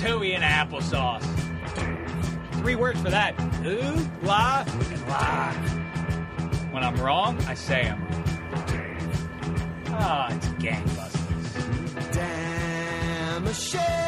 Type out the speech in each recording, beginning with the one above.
Hooey in applesauce. Three words for that. Ooh, blah, and lie. When I'm wrong, I say I'm wrong. Ah, it's gangbusters. Damn a shaking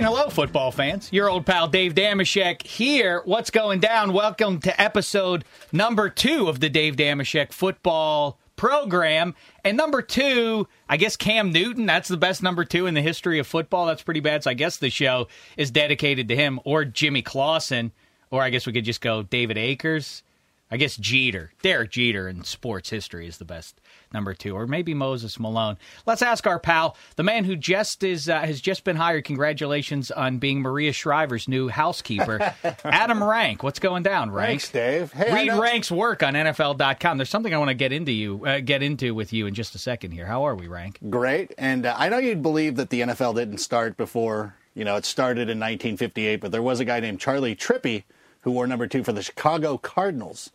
and hello, football fans. Your old pal Dave Dameshek here. What's going down? Welcome to episode number two of the Dave Dameshek football program. And number two, I guess Cam Newton, that's the best number two in the history of football. That's pretty bad. So I guess the show is dedicated to him or Jimmy Clausen, or I guess we could just go David Akers. I guess Jeter, Derek Jeter in sports history is the best number two, or maybe Moses Malone. Let's ask our pal, the man who just is uh, has just been hired. Congratulations on being Maria Shriver's new housekeeper, Adam Rank. What's going down, Rank? Thanks, Dave. Hey, Read Rank's work on NFL.com. There's something I want to get into you, uh, get into with you in just a second here. How are we, Rank? Great. And uh, I know you'd believe that the NFL didn't start before, you know, it started in 1958, but there was a guy named Charley Trippi who wore number two for the Chicago Cardinals.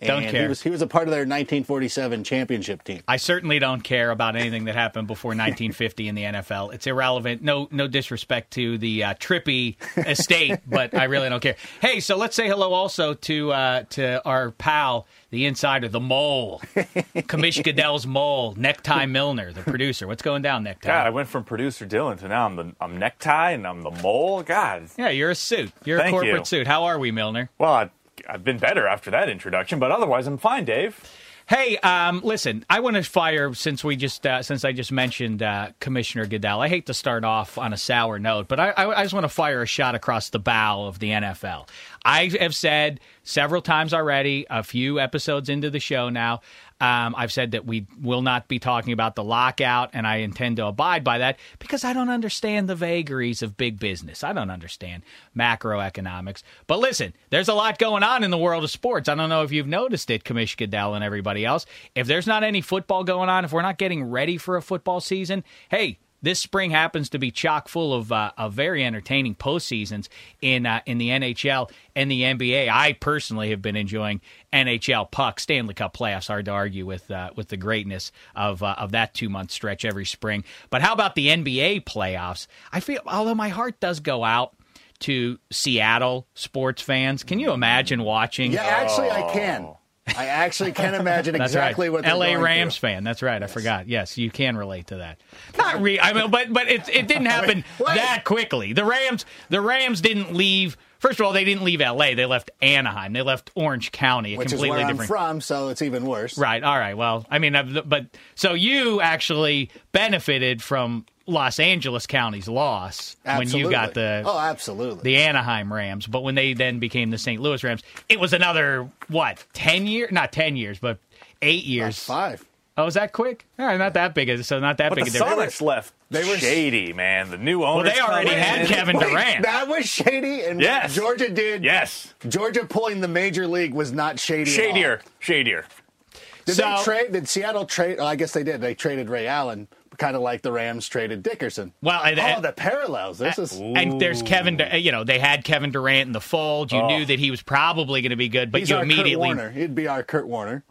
Don't care. He was, he was a part of their 1947 championship team. I certainly don't care about anything that happened before 1950 in the NFL. It's irrelevant. No, no disrespect to the uh, Trippi estate, but I really don't care. Hey, so let's say hello also to uh, to our pal, the insider, the mole, Commish Goodell's mole, Necktie Milner, the producer. What's going down, Necktie? God, I went from producer Dylan to now I'm the I'm necktie and I'm the mole. God, yeah, you're a suit. You're Thank a corporate you. suit. How are we, Milner? well, I, I've been better after that introduction, but otherwise I'm fine, Dave. Hey, um, listen, I want to fire since we just uh, since I just mentioned uh, Commissioner Goodell. I hate to start off on a sour note, but I, I, I just want to fire a shot across the bow of the NFL. I have said several times already, a few episodes into the show now. Um, I've said that we will not be talking about the lockout, and I intend to abide by that because I don't understand the vagaries of big business. I don't understand macroeconomics. But listen, there's a lot going on in the world of sports. I don't know if you've noticed it, Commish Goodell and everybody else. If there's not any football going on, if we're not getting ready for a football season, hey, this spring happens to be chock full of, uh, of very entertaining postseasons in uh, in the NHL and the NBA. I personally have been enjoying NHL puck Stanley Cup playoffs. Hard to argue with uh, with the greatness of uh, of that two month stretch every spring. But how about the NBA playoffs? I feel although my heart does go out to Seattle sports fans. Can you imagine watching? Yeah, actually, I can. I actually can't imagine exactly right. what LA Rams through. fan. That's right. I forgot. Yes, you can relate to that. Not re. I mean, but but it it didn't happen wait. that quickly. The Rams the Rams didn't leave. First of all, they didn't leave LA. They left Anaheim. They left Orange County. A Which is completely where I'm different. from, so it's even worse. Right. All right. Well, I mean, I've- but so you actually benefited from Los Angeles County's loss when you got the Oh, absolutely. the Anaheim Rams, but when they then became the St. Louis Rams, it was another what ten years? Not ten years, but eight About years. five. Oh, is that quick? All right, not that big. a- So not that But big the a difference. Sonics left They were- shady, man. The new owner. Well, they already had in. Kevin Wait, Durant. That was shady, and Yes. Georgia did. Yes, Georgia pulling the major league was not shady. at all. shadier, shadier. Did So- they trade? Did Seattle trade? Oh, I guess they did. They traded Ray Allen, kind of like the Rams traded Dickerson. Well, and- oh, the parallels. This is. Uh, and there's Kevin. Du- You know, they had Kevin Durant in the fold. You knew oh. that he was probably going to be good, but He's you our Kurt immediately Warner. He'd be our Kurt Warner.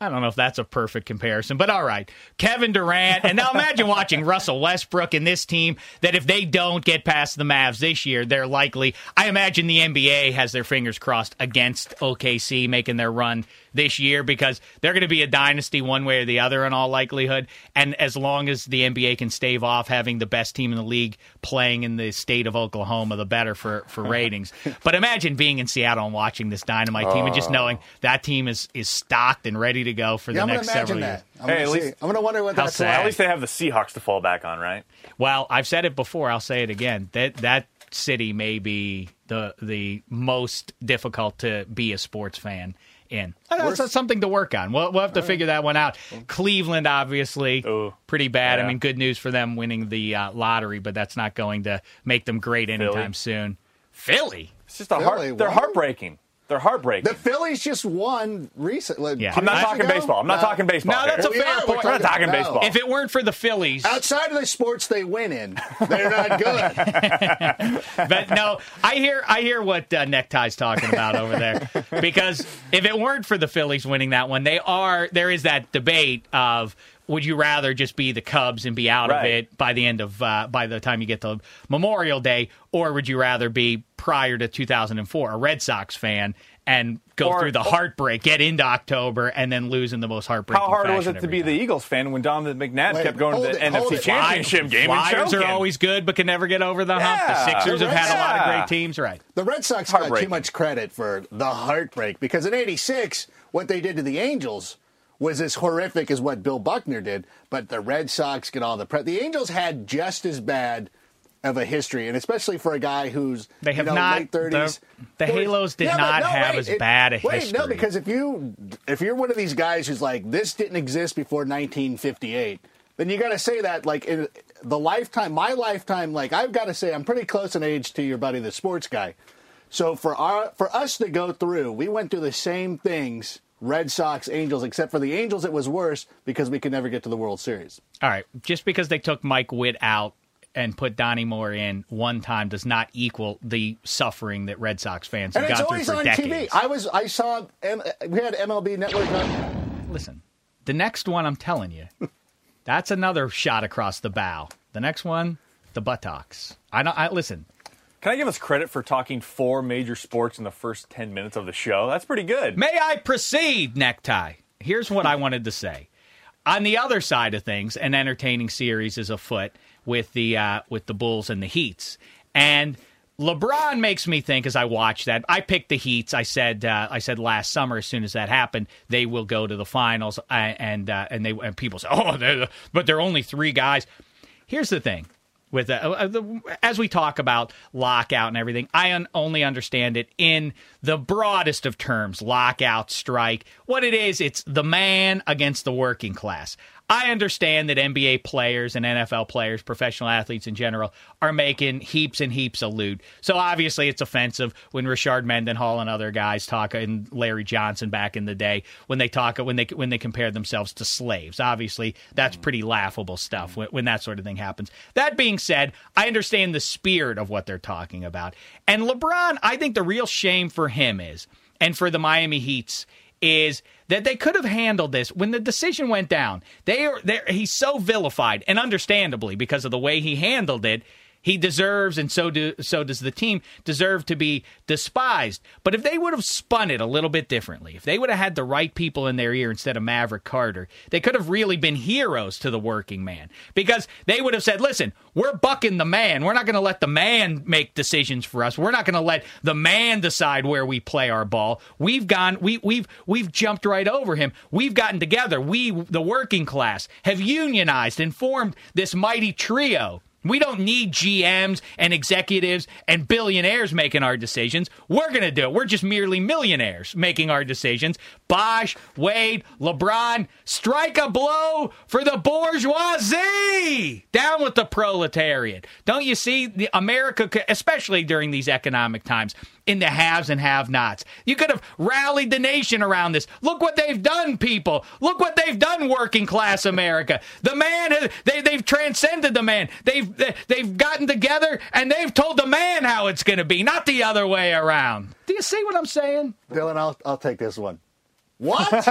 I don't know if that's a perfect comparison, but all right. Kevin Durant, and now imagine watching Russell Westbrook and this team that if they don't get past the Mavs this year, they're likely. I imagine the NBA has their fingers crossed against OKC making their run this year because they're going to be a dynasty one way or the other in all likelihood. And as long as the NBA can stave off having the best team in the league playing in the state of Oklahoma, the better for, for ratings. but imagine being in Seattle and watching this dynamite team and just oh. knowing that team is, is stocked and ready to go for Yeah, the I'm next imagine several that. years. I'm Hey, gonna at see. least- I'm gonna wonder what How that's sad. At least they have the Seahawks to fall back on, right? Well, I've said it before. I'll say it again. That that city may be the the most difficult to be a sports fan in. That's, that's something to work on. We'll, we'll have to figure that one out. Cleveland, obviously, Ooh. pretty bad. I mean, good news for them winning the uh, lottery, but that's not going to make them great anytime soon. Philly. It's just a Philly, heart. They're what? heartbreaking. They're heartbreaking. The Phillies just won recently. Yeah. I'm not talking ago? baseball. I'm not No. talking baseball. No, that's here. a fair. We're point. We're not talking no. baseball. If it weren't for the Phillies, Outside of the sports they win in, they're not good. but no, I hear I hear what uh, Necktie's talking about over there. Because if it weren't for the Phillies winning that one, they are there is that debate of would you rather just be the Cubs and be out of it by the end of uh, by the time you get to Memorial Day, or would you rather be prior to 2004 a Red Sox fan and go Or- through the heartbreak, get into October, and then lose in the most heartbreaking How hard was it to every be the? Eagles fan when Donovan McNabb Wait, kept going to the it, NFC it. Championship game Flyers and are always good, but can never get over the hump. The Yeah. Sixers have had a lot of great teams, right? The Red Sox got too much credit for the heartbreak because in '86, what they did to the Angels was as horrific as what Bill Buckner did. But the Red Sox get all the credit. The Angels had just as bad of a history, and especially for a guy who's They have you know, not- late 30s. the- the Halos did but not have wait, as bad a history. wait, no, because if you if you're one of these guys who's like this didn't exist before 1958, then you got to say that like in the lifetime, my lifetime, like I've got to say I'm pretty close in age to your buddy, the sports guy. So for our for us to go through, we went through the same things. Red Sox, Angels, except for the Angels, it was worse because we could never get to the World Series. All right, just because they took Mike Witt out and put Donnie Moore in one time does not equal the suffering that Red Sox fans have And it's gone through always for on decades. TV. I was, I saw, we had MLB Network on. Listen, the next one I'm telling you, that's another shot across the bow. The next one, the buttocks. I don't. I listen. Can I give us credit for talking four major sports in the first 10 minutes of the show? That's pretty good. May I proceed, necktie? Here's what I wanted to say. On the other side of things, an entertaining series is afoot with the uh, with the Bulls and the Heats, and LeBron makes me think as I watch that. I picked the Heats. I said uh, I said last summer as soon as that happened, they will go to the finals, and uh, and they and people say, oh, they're, but they're only three guys. Here's the thing with uh, uh, the, as we talk about lockout and everything, I un- only understand it in the broadest of terms: lockout, strike. What it is, it's the man against the working class. I understand that NBA players and NFL players, professional athletes in general, are making heaps and heaps of loot. So obviously it's offensive when Rashard Mendenhall and other guys talk, and Larry Johnson back in the day when they talk when they when they compare themselves to slaves. Obviously that's mm. pretty laughable stuff mm. when, when that sort of thing happens. That being said, I understand the spirit of what they're talking about. And LeBron, I think the real shame for him is, and for the Miami Heats is that they could have handled this when the decision went down. They are he's so vilified and understandably because of the way he handled it. He deserves, and so do so does the team deserve to be despised. But if they would have spun it a little bit differently, if they would have had the right people in their ear instead of Maverick Carter, they could have really been heroes to the working man because they would have said, "Listen, we're bucking the man. We're not going to let the man make decisions for us. We're not going to let the man decide where we play our ball. We've gone, we we've we've jumped right over him. We've gotten together. We, the working class, have unionized and formed this mighty trio." We don't need GMs and executives and billionaires making our decisions. We're going to do it. We're just merely millionaires making our decisions. Bosh, Wade, LeBron, strike a blow for the bourgeoisie. Down with the proletariat. Don't you see the America, especially during these economic times, in the haves and have-nots. You could have rallied the nation around this. Look what they've done, people. Look what they've done, working class America. The man, has, they, they've transcended the man. They've they've gotten together and they've told the man how it's going to be, not the other way around. Do you see what I'm saying? Dylan, I'll I'll take this one. What?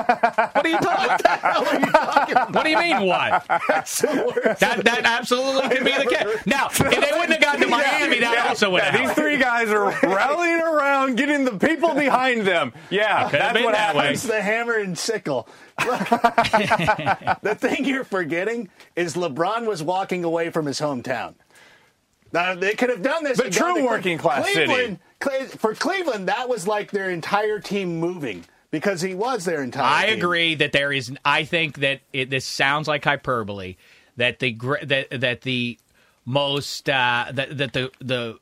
What are you talking? about? what do you mean? What? That that absolutely could be the case. Now, if they wouldn't have gotten to Miami, that also would Yeah, have. these three guys are rallying around, getting the people behind them. Yeah, Could have that's been what that way. happens. It's the hammer and sickle. the thing you're forgetting is LeBron was walking away from his hometown. Now they could have done this. The true working class city. Cleveland, Cle- For Cleveland, that was like their entire team moving because he was their entire. I team. agree that there is. I think that it, this sounds like hyperbole. That the that that the most uh, that that the the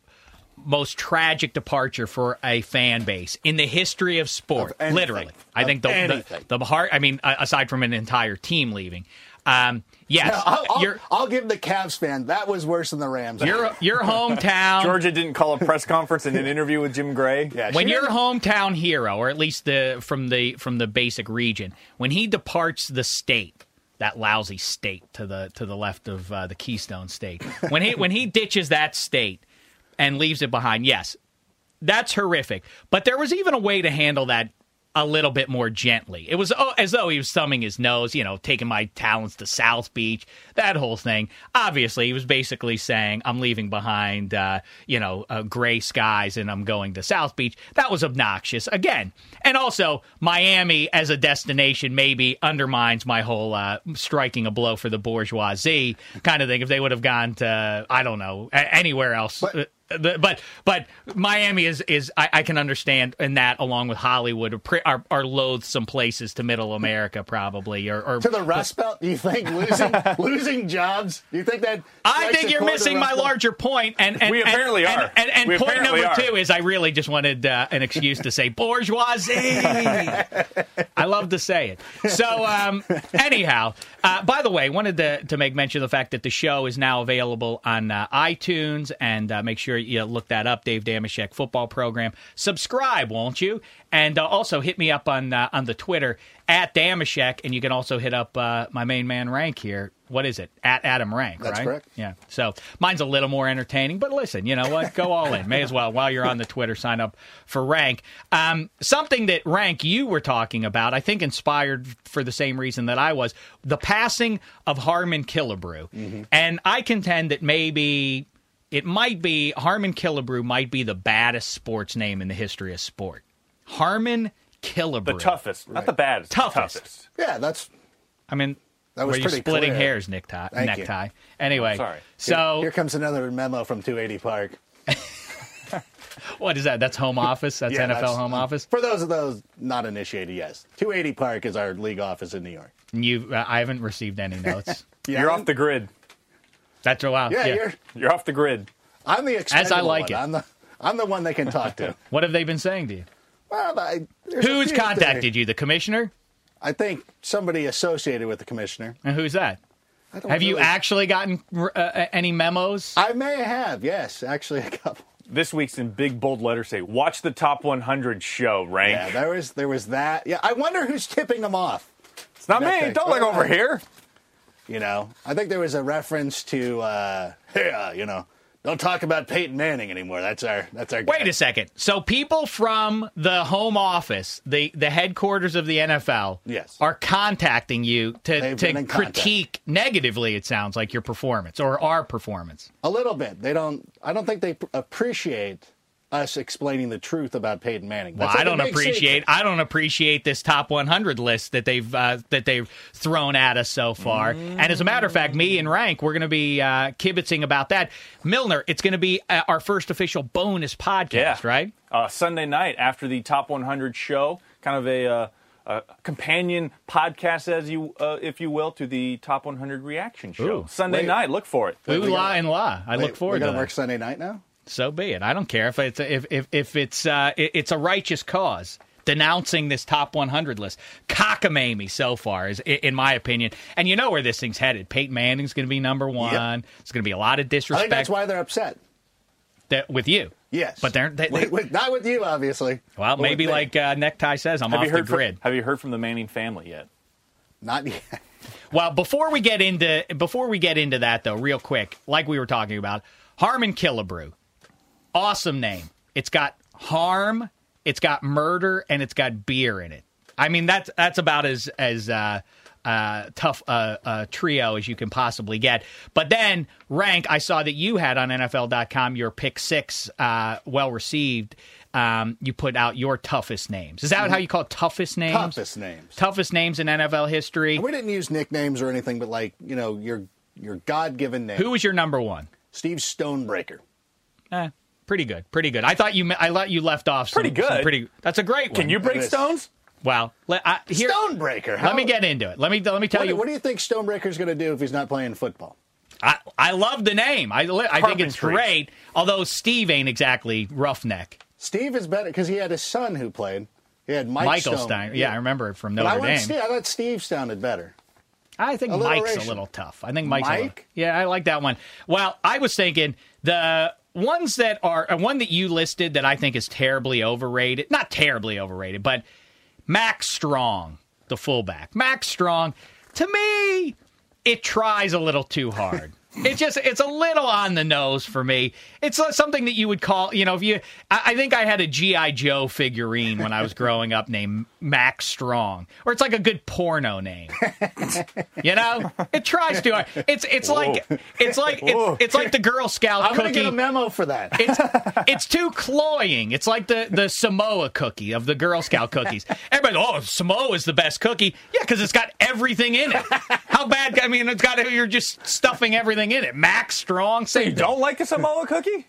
most tragic departure for a fan base in the history of sport. Of anything. literally, I think the, the the heart. I mean, aside from an entire team leaving, um, yes, Now, I'll, I'll, your I'll give the Cavs fan that was worse than the Rams. your your hometown. Georgia didn't call a press conference and an interview with Jim Gray. yeah, when your hometown hero, or at least the from the from the basic region, when he departs the state, that lousy state to the to the left of uh, the Keystone State, when he when he ditches that state and leaves it behind, yes, that's horrific. But there was even a way to handle that a little bit more gently. It was oh, as though he was thumbing his nose, you know, taking my talents to South Beach, that whole thing. Obviously, he was basically saying, I'm leaving behind, uh, you know, uh, gray skies and I'm going to South Beach. That was obnoxious, again. And also, Miami as a destination maybe undermines my whole uh, striking a blow for the bourgeoisie kind of thing. If they would have gone to, I don't know, anywhere else. But- but but Miami is is I, I can understand in that along with Hollywood are, are are loathsome places to Middle America probably or, or to the Rust Belt. Do you think losing losing jobs? Do you think that? I think you're missing my Belt? larger point, and, and We and- apparently and, are. And, and We point number are. two is I really just wanted uh, an excuse to say bourgeoisie. I love to say it. So um, anyhow, uh, by the way, wanted to to make mention of the fact that the show is now available on uh, iTunes, and uh, make sure you look that up. Dave Dameshek football program. Subscribe, won't you? And uh, also hit me up on uh, on the Twitter at Dameshek, and you can also hit up uh, my main man Rank here. What is it? At Adam Rank, That's right? correct. Yeah. So mine's a little more entertaining, but listen, you know what? Go all in. May as well while you're on the Twitter, sign up for Rank. Um, something that Rank you were talking about, I think, inspired for the same reason that I was the passing of Harmon Killebrew, Mm-hmm. and I contend that maybe it might be Harmon Killebrew might be the baddest sports name in the history of sport. Harmon Killebrew, The toughest, not the baddest. the Toughest. toughest. Yeah, that's I mean. That was were you pretty splitting clear. hairs, necktie? Thank you. necktie. Anyway, sorry. so here comes another memo from 280 Park. What is that? That's home office. That's Yeah, NFL that's- home office. For those of those not initiated, yes, 280 Park is our league office in New York. And you, uh, I haven't received any notes. Yeah, You're off the grid. That's a while. Yeah, you're. You're off the grid. I'm the as I like one. it. I'm the I'm the one they can talk to. What have they been saying to you? well, I, Who's contacted things. you? The commissioner? I think somebody associated with the commissioner. And who's that? I don't Have you actually gotten uh, uh, any memos? I may have. Yes, actually, a couple. This week's in big bold letters say, "Watch the top 100 show." Rank. Yeah, there was there was that. Yeah, I wonder who's tipping them off. it's not that me. thing. Don't look over here. You know, I think there was a reference to, uh, hey, uh, you know, don't talk about Peyton Manning anymore. That's our that's our. Wait guy. a second. So people from the home office, the the headquarters of the NFL, Yes. are contacting you to, They've to in contact. critique negatively. It sounds like your performance or our performance. A little bit. They don't. I don't think they appreciate us explaining the truth about Peyton Manning. Well, That's I like a don't appreciate. secret. I don't appreciate this top 100 list that they've uh, that they've thrown at us so far. And as a matter of fact, me and Rank, we're going to be uh, kibitzing about that. Milner, it's going to be uh, our first official bonus podcast, Yeah. right? Uh, Sunday night after the top 100 show, kind of a uh, a companion podcast, as you, uh, if you will, to the Top 100 Reaction Show Ooh. Sunday Wait. night. Look for it. Ooh la and la. I look Wait, forward We're to gonna that. work Sunday night now. So be it. I don't care if it's if if, if it's uh, it's a righteous cause. Denouncing this top 100 list, cockamamie so far is, in my opinion. And you know where this thing's headed. Peyton Manning's going to be number one. It's going to be a lot of I think disrespect that's why they're upset. that, with you. Yes, but they're they, they, With- with- not with you, obviously. well, But with maybe like uh, Necktie says, I'm Have off the heard grid. From, have you heard from the Manning family yet? not yet. Well, before we get into before we get into that though, real quick, like we were talking about, Harmon Killebrew, awesome name. It's got harm, it's got murder, and it's got beer in it. I mean, that's that's about as as uh, uh, tough a, a trio as you can possibly get. But then rank, I saw that you had on NFL.com your pick six, uh, well received. Um, you put out your toughest names. Is that how you call it? Toughest names. Toughest names. Toughest names in NFL history. We didn't use nicknames or anything, but like you know, your your God given name. Who was your number one? Steve Stonebreaker. Eh, pretty good, pretty good. I thought you, I thought you left off. Some, Pretty good. pretty. That's a great one. Can you break stones? Well, let, I, here, Stonebreaker. How, let me get into it. Let me let me tell What, you. what do you think Stonebreaker's going to do if he's not playing football? I, I love the name. I I think it's great. Although Steve ain't exactly roughneck. Steve is better because he had his son who played. He had Mike Michael Stone. Stein. Yeah, I remember it from But Notre I, went Dame. Steve, I thought Steve sounded better. I think Mike's a little tough. I think Mike's a little, Mike? yeah, I like that one. Well, I was thinking the ones that are uh, one that you listed that I think is terribly overrated. Not terribly overrated, but Max Strong, the fullback. Max Strong, to me, it tries a little too hard. It just it's a little on the nose for me. It's something that you would call, you know, if you I, I think I had a GI Joe figurine when I was growing up named Max Strong, or it's like a good porno name. You know, it tries to. hard. It's it's like it's like it's, it's like the Girl Scout I'm going cookie. to get a memo for that. It's it's too cloying. It's like the the Samoa cookie of the Girl Scout cookies. Everybody, oh, Samoa is the best cookie. Yeah, because it's got everything in it. How bad? I mean, it's got you're just stuffing everything in it. Max Strong, So you thing. don't like a Samoa cookie?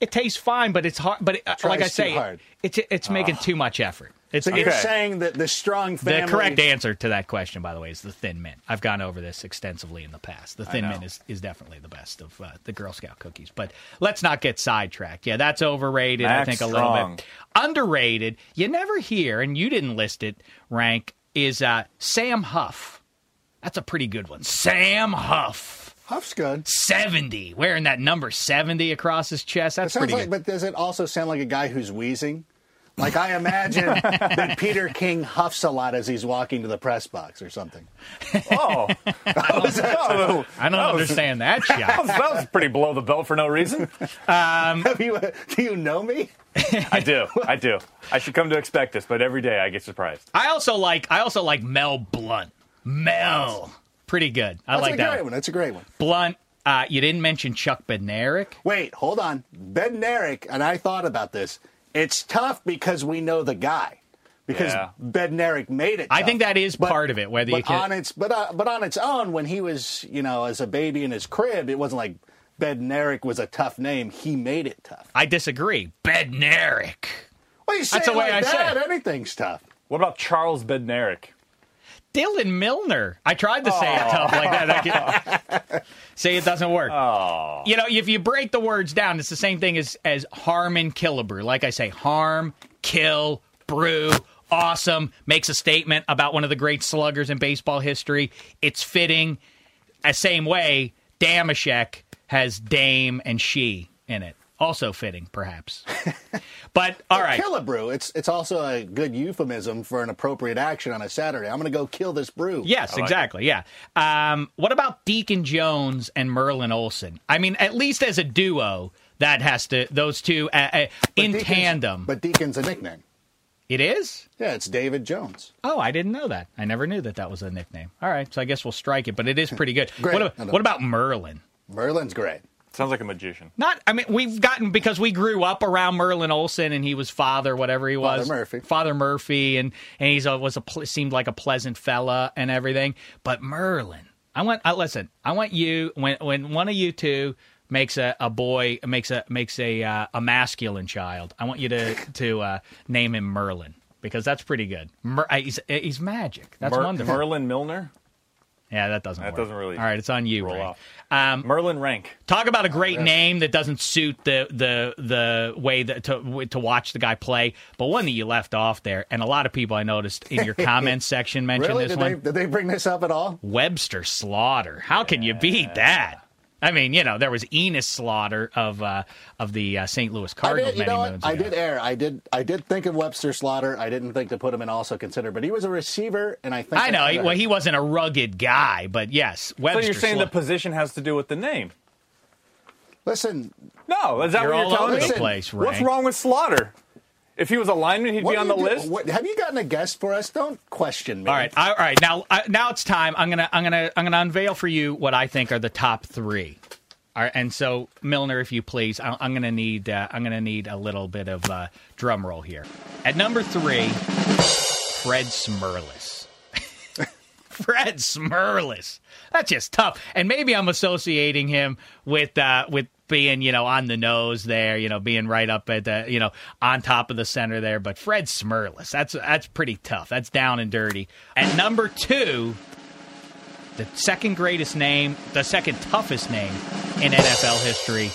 It tastes fine, but it's hard. But it, like I say, hard. it's it's making too much effort. It's, so you're it's- saying that the strong the correct answer to that question, by the way, is the Thin Mint. I've gone over this extensively in the past. The Thin. Mint is, is definitely the best of uh, the Girl Scout cookies. But let's not get sidetracked. Yeah, that's overrated. I think a little bit underrated. You never hear, and you didn't list it. Rank is uh, Sam Huff. That's a pretty good one. Sam Huff. Huff's good. 70, wearing that number 70 across his chest. It That's sounds pretty like, good. but does it also sound like a guy who's wheezing? Like I imagine that Peter King huffs a lot as he's walking to the press box or something. Oh, oh, I don't understand that that shot. was, that was pretty below the belt for no reason. Um, Have you, do you know me? I do. I do. I should come to expect this, but every day I get surprised. I also like I also like Mel Blount. Mel, pretty good. I That's like a that great one. one. That's a great one. Blunt. Uh, you didn't mention Chuck Bednarik. Wait, hold on. Bednarik, and I thought about this. It's tough because we know the guy. Because Yeah. Bednarik made it. Tough. I think that is part of it, whether but you can- on its but uh, but on its own, when he was you know as a baby in his crib, it wasn't like Bednarik was a tough name. He made it tough. I disagree. Bednarik. Well, you say That's it the way like I say that, it. anything's tough. What about Charles Bednarik? Dylan Milner. I tried to say it tough like that. I can- say it doesn't work. You know, if you break the words down, it's the same thing as as Harmon Killebrew. Like I say, harm, kill, brew. Awesome. Makes a statement about one of the great sluggers in baseball history. It's fitting. A same way, Dameshek has Dame and She in it. Also fitting, perhaps. but all right. Kill a brew. It's it's also a good euphemism for an appropriate action on a Saturday. I'm going to go kill this brew. Yes, exactly. Yeah. Um, what about Deacon Jones and Merlin Olsen? I mean, at least as a duo, that has to those two uh, uh, in Deacon's- tandem. But Deacon's a nickname. it is. Yeah, it's David Jones. Oh, I didn't know that. I never knew that that was a nickname. All right, so I guess we'll strike it. But it is pretty good. Great. What, about, what about Merlin? Merlin's great. Sounds like a magician. Not. I mean, we've gotten because we grew up around Merlin Olsen, and he was father, whatever he was, Father was, Murphy. Father Murphy, and and he's a, was a seemed like a pleasant fella and everything. But Merlin, I want. I listen. I want you when when one of you two makes a, a boy makes a makes a uh, a masculine child. I want you to to uh, name him Merlin. because that's pretty good. Mer- uh, he's, he's magic. That's Mer- wonderful. Merlin Milner, yeah, that doesn't That work. doesn't really All right, it's on you, off. Um, Merlin Rank. Talk about a great name that doesn't suit the the the way that to to watch the guy play, but one that you left off there, and a lot of people I noticed in your comments section mentioned Really? this Did one. they, did they bring this up at all? Webster Slaughter. How can you beat that? I mean, you know, there was Enos Slaughter of uh, of the uh, St. Louis I Cardinals did, you many know what? moons I ago. did err. I did. I did think of Webster Slaughter. I didn't think to put him in also consider, but he was a receiver, and I think I know. he- Well, he wasn't a rugged guy, but yes, Webster. So you're saying Sla- the position has to do with the name? Listen, No, is that You're what all you're telling over me? the place, Ray. What's wrong with Slaughter? If he was a lineman, he'd what be on the do- list. what- have you gotten a guest for us? Don't question me. All right, all right. Now, I, now it's time. I'm gonna, I'm gonna, I'm gonna unveil for you what I think are the top three. All right, and so Milner, if you please, I, I'm gonna need, uh, I'm gonna need a little bit of uh, drum roll here. At number three, Fred Smerlas. Fred Smerlas. That's just tough. And maybe I'm associating him with uh, with being, you know, on the nose there, you know, being right up at the, you know, on top of the center there. But Fred Smerlas, that's that's pretty tough. That's down and dirty. At number two, the second greatest name, the second toughest name in NFL history,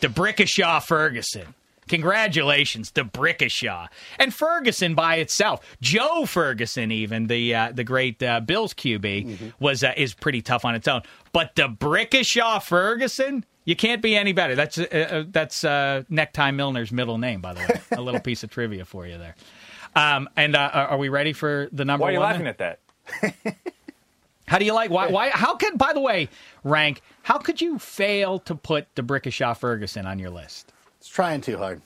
D'Brickashaw Ferguson. Congratulations, D'Brickashaw. And Ferguson by itself, Joe Ferguson, even the uh, the great uh, Bills QB, was uh, is pretty tough on its own. But the D'Brickashaw Ferguson, you can't be any better. That's uh, uh, that's uh, Necktie Milner's middle name, by the way. A little piece of trivia for you there. Um, and uh, are are we ready for the number Why are you one? laughing at that? How do you like? Why? Why? How could? By the way, rank. How could you fail to put the Brickashaw Ferguson on your list? It's trying too hard.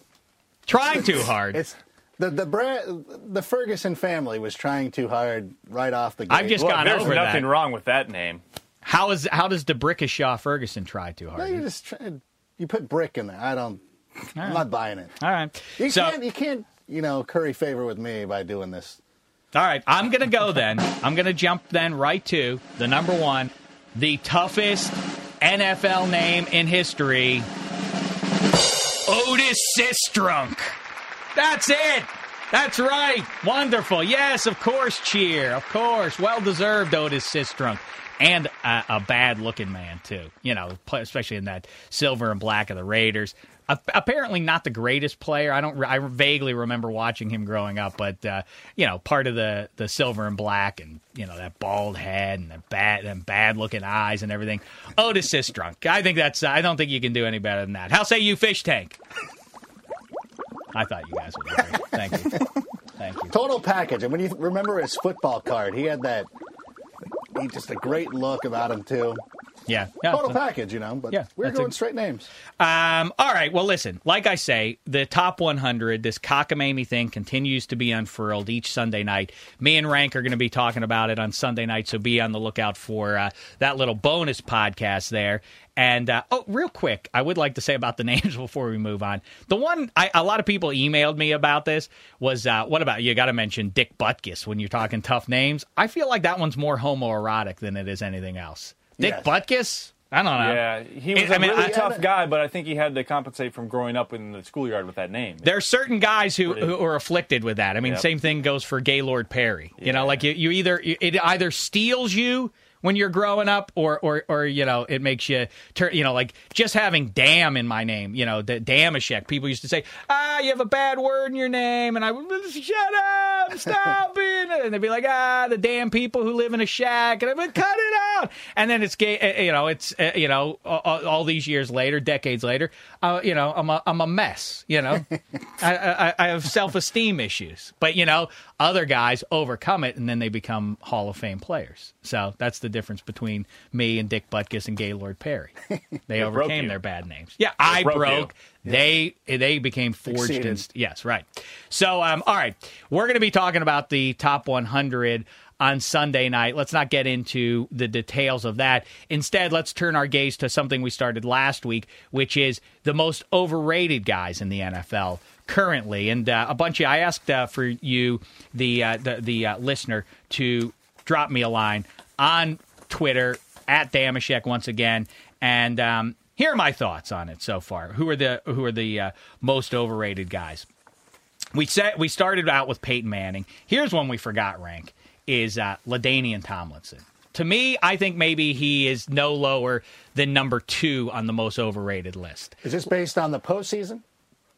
Trying too hard. It's the the Bra- the Ferguson family was trying too hard right off the gate. I've just Look, gone there's nothing that. wrong with that name. How is? How does the Brickashaw Ferguson try too hard? No, you just try, you put brick in there. I don't. I'm not buying it. All right. You so, can't. You can't. You know, curry favor with me by doing this. all right. I'm gonna go then. I'm gonna jump then right to the number one, the toughest NFL name in history, Otis Sistrunk. That's it. That's right. Wonderful. Yes, of course, cheer. Of course. Well deserved, Otis Sistrunk. And a, a bad looking man, too. You know, especially in that silver and black of the Raiders. A- apparently not the greatest player. I don't. I vaguely remember watching him growing up, but uh, you know, part of the the silver and black, and you know that bald head and the bad and bad looking eyes and everything. Otis Sistrunk. I think that's. I don't think you can do any better than that. How say you, fish tank? I thought you guys would agree. Thank you. Thank you. Total package. And when you remember his football card, he had that. Just a great look about him too. Yeah. yeah. Total package, you know. But Yeah, we're going a- straight names. Um, all right. Well, listen, like I say, the top 100, this cockamamie thing continues to be unfurled each Sunday night. Me and Rank are going to be talking about it on Sunday night, so be on the lookout for uh, that little bonus podcast there. And uh, oh, real quick, I would like to say about the names before we move on. The one I, a lot of people emailed me about this was uh, what about you? Got to mention Dick Butkus when you're talking tough names. I feel like that one's more homoerotic than it is anything else. Dick Yes. Butkus. I don't know. Yeah, he was I a mean, really I- tough guy, but I think he had to compensate from growing up in the schoolyard with that name. There are certain guys who, who are afflicted with that. I mean, Yep. same thing goes for Gaylord Perry. You know, like you, you either it either steals you when you're growing up, or or or you know, it makes you turn. You know, like just having "damn" in my name. You know, the Dameshek. People used to say, "Ah, you have a bad word in your name," and I would shut up, stop it, and they'd be like, "Ah, the damn people who live in a shack," and I'd be "Cut it out." And then it's gay. uh, You know, it's uh, you know, all, all these years later, decades later, uh, you know, I'm a I'm a mess. You know, I, I, I have self esteem issues, but you know, other guys overcome it and then they become Hall of Fame players. So that's the difference between me and Dick Butkus and Gaylord Perry. They overcame their bad names. Yeah, I broke broke. They they became forged. Yes, right. So, um, all right, we're going to be talking about the top 100 on Sunday night. Let's not get into the details of that. Instead, let's turn our gaze to something we started last week, which is the most overrated guys in the NFL currently. And uh, a bunch of I asked uh, for you, the uh, the, the uh, listener, to drop me a line on Twitter at Dameshek once again, and um, here are my thoughts on it so far. Who are the who are the uh, most overrated guys? we said we started out with Peyton Manning. Here's one we forgot. Rank is uh, Ladainian Tomlinson. To me, I think maybe he is no lower than number two on the most overrated list. Is this based on the postseason?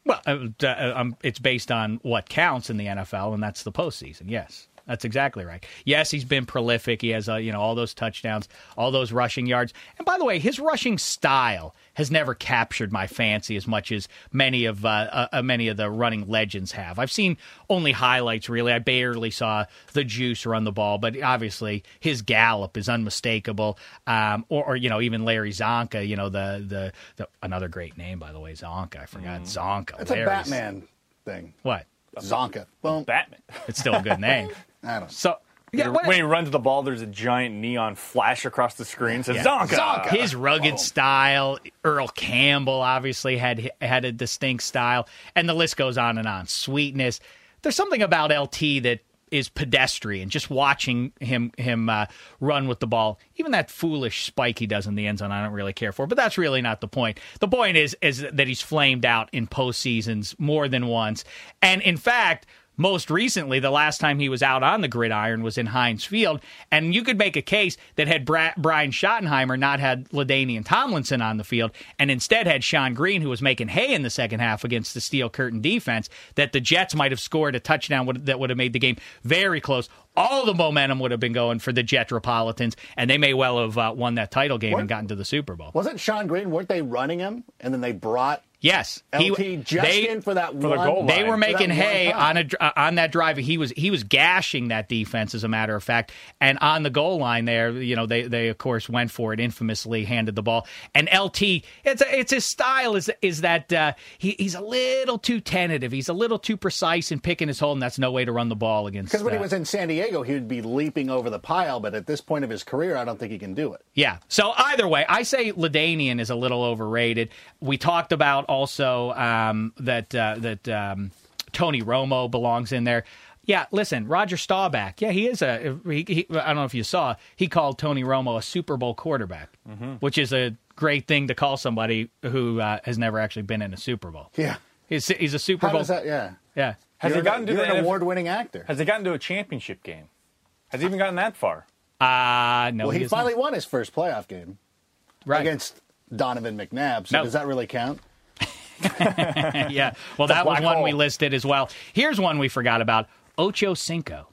Well, uh, uh, um, it's based on what counts in the NFL, and that's the postseason. Yes, that's exactly right. Yes, he's been prolific. He has, uh, you know, all those touchdowns, all those rushing yards. And by the way, his rushing style has never captured my fancy as much as many of uh, uh, uh, many of the running legends have. I've seen only highlights. Really, I barely saw the juice run the ball, but obviously his gallop is unmistakable. Um, or, or you know, even Larry Csonka. You know, the, the the another great name by the way, Csonka. I forgot Csonka. It's a Batman thing. What? Zonka. Boom. Batman. It's still a good name. I don't know. So yeah, what- when he runs the ball, there's a giant neon flash across the screen. Says Zonka. Zonka. his rugged style. Earl Campbell obviously had had a distinct style, and the list goes on and on. Sweetness. There's something about LT that is pedestrian. Just watching him him uh, run with the ball, even that foolish spike he does in the end zone, I don't really care for. But that's really not the point. The point is is that he's flamed out in postseasons more than once, and in fact. Most recently, the last time he was out on the gridiron was in Heinz Field, and you could make a case that had Bra- Brian Schottenheimer not had Ladainian Tomlinson on the field, and instead had Shonn Greene, who was making hay in the second half against the Steel Curtain defense, that the Jets might have scored a touchdown that would have made the game very close. All the momentum would have been going for the Jetropolitans, and they may well have uh, won that title game and gotten to the Super Bowl. Wasn't Shonn Greene? Weren't they running him, and then they brought Yes, LT just they- in for that the one? goal They were making hay on a uh, on that drive. He was he was gashing that defense, as a matter of fact. And on the goal line there, you know, they they of course went for it, infamously handed the ball. And LT, it's a, it's his style is is that uh, he, he's a little too tentative. He's a little too precise in picking his hole, and that's no way to run the ball against. Because when he uh, was in San Diego, he would be leaping over the pile, but at this point of his career, I don't think he can do it. Yeah. So either way, I say Ladainian is a little overrated. We talked about also um, that uh, that um, Tony Romo belongs in there. Yeah, listen, Roger Staubach. Yeah, he is a. He, he, I don't know if you saw. He called Tony Romo a Super Bowl quarterback, which is a great thing to call somebody who uh, has never actually been in a Super Bowl. Yeah. He's, he's a Super How Bowl. does that? Yeah. Yeah. Has you're he gotten an, to you're the an award-winning actor. Has he gotten to a championship game? Has he even gotten that far? Uh, no, well, he is not. finally won his first playoff game right. against Donovan McNabb. So No. does that really count? yeah. Well, that was one hole. we listed as well. Here's one we forgot about Ocho Cinco.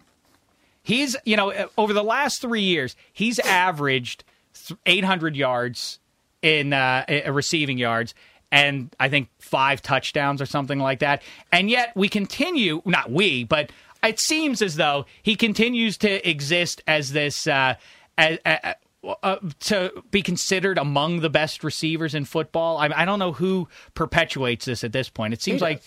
He's, you know, uh, over the last three years, he's averaged 800 yards in uh, uh, receiving yards and I think five touchdowns or something like that. And yet we continue, not we, but it seems as though he continues to exist as this, uh, as, uh, uh, to be considered among the best receivers in football. I, I don't know who perpetuates this at this point. It seems like.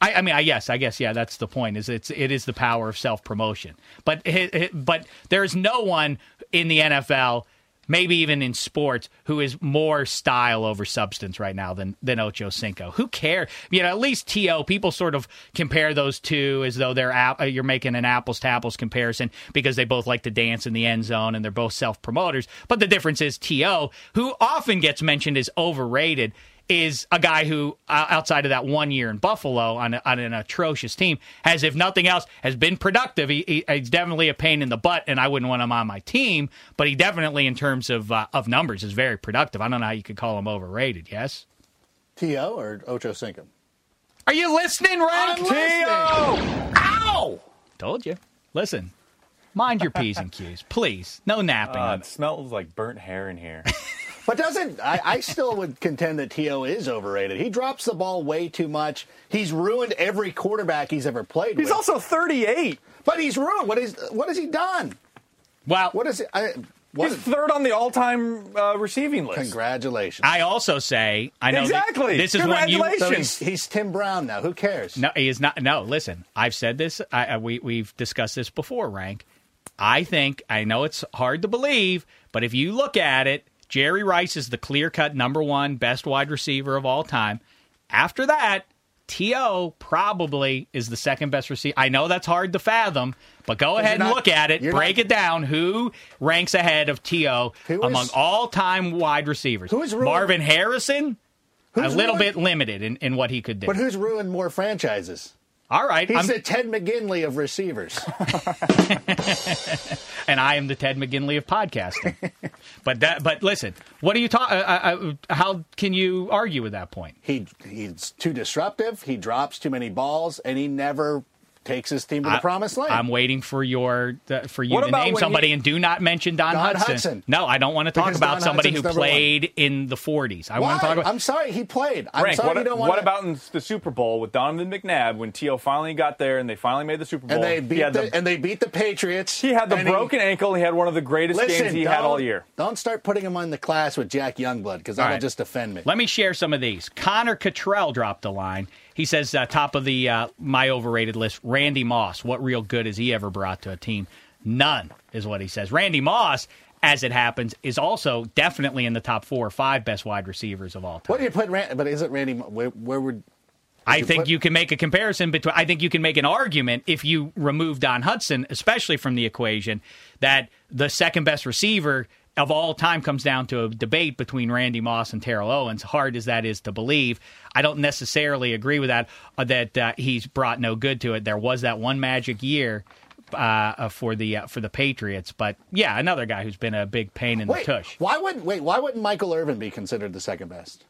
I, I mean, I yes, I guess, yeah. That's the point. Is it's it is the power of self promotion. But hi- hi- but there is no one in the NFL, maybe even in sports, who is more style over substance right now than than Ocho Cinco. Who cares? You know, at least To people sort of compare those two as though they're uh, you're making an apples to apples comparison because they both like to dance in the end zone and they're both self promoters. But the difference is T.O., who often gets mentioned as overrated is a guy who, uh, outside of that one year in Buffalo on, a, on an atrocious team, has, if nothing else, has been productive. He, he, he's definitely a pain in the butt, and I wouldn't want him on my team. But he definitely, in terms of uh, of numbers, is very productive. I don't know how you could call him overrated. Yes. T.O. or Ocho Cinco? Are you listening, Rank? I'm. Ow! Told you. Listen, mind your p's and q's, please. No napping. Uh, it smells like burnt hair in here. But doesn't I, I still would contend that T.O. is overrated. He drops the ball way too much. He's ruined every quarterback he's ever played He's with. also 38. but he's ruined. What is what has he done? well, What is it? I, what, He's third on the all-time uh, receiving list. congratulations. I also say I know Exactly. this is when you so Congratulations. he's, he's Tim Brown now. Who cares? No, he is not. No, listen. I've said this. I, I, we we've discussed this before. Rank. I think I know it's hard to believe, but if you look at it, Jerry Rice is the clear-cut number one best wide receiver of all time. After that, T.O. probably is the second best receiver. I know that's hard to fathom, but go ahead and not- look at it, break not- it down. Who ranks ahead of T.O. among all-time wide receivers? Who is ruined- Marvin Harrison? a little ruined- bit limited in, in what he could do. But who's ruined more franchises? All right, He's I'm- the Ted McGinley of receivers. and I am the Ted McGinley of podcasting. but that, but listen, what are you talking? Uh, uh, how can you argue with that point? he he's too disruptive. He drops too many balls, and he never takes his team to the I- promised land. I'm waiting for your uh, for you What to name somebody he- and do not mention Don, Don Hutson. Hutson. No, I don't want to talk Because about Don somebody Hutson's who number one. played in the 40s. I Why? want to talk about. I'm sorry, he played. I'm Frank, sorry what, you don't want. what about in the Super Bowl with Donovan McNabb when T.O. finally got there and they finally made the Super Bowl? And they beat the, the, and they beat the Patriots. he had the and broken ankle. He had one of the greatest Listen, games he had all year. Don't start putting him on the class with Jack Youngblood because All that'll right. just offend me. Let me share some of these. Connor Cottrell dropped a line. He says, uh, top of the uh, my overrated list, Randy Moss. What real good has he ever brought to a team? None, is what he says. Randy Moss, as it happens, is also definitely in the top four or five best wide receivers of all time. What do you put? Rand, but is it Randy? Where, where would? I you think put- you can make a comparison between. I think you can make an argument if you remove Don Hutson, especially from the equation, that the second best receiver of all time comes down to a debate between Randy Moss and Terrell Owens. Hard as that is to believe, I don't necessarily agree with that. Uh, that uh, he's brought no good to it. There was that one magic year. Uh, uh, for the uh, for the Patriots, but yeah, another guy who's been a big pain in Wait, the tush. why wouldn't wait? Why wouldn't Michael Irvin be considered the second best?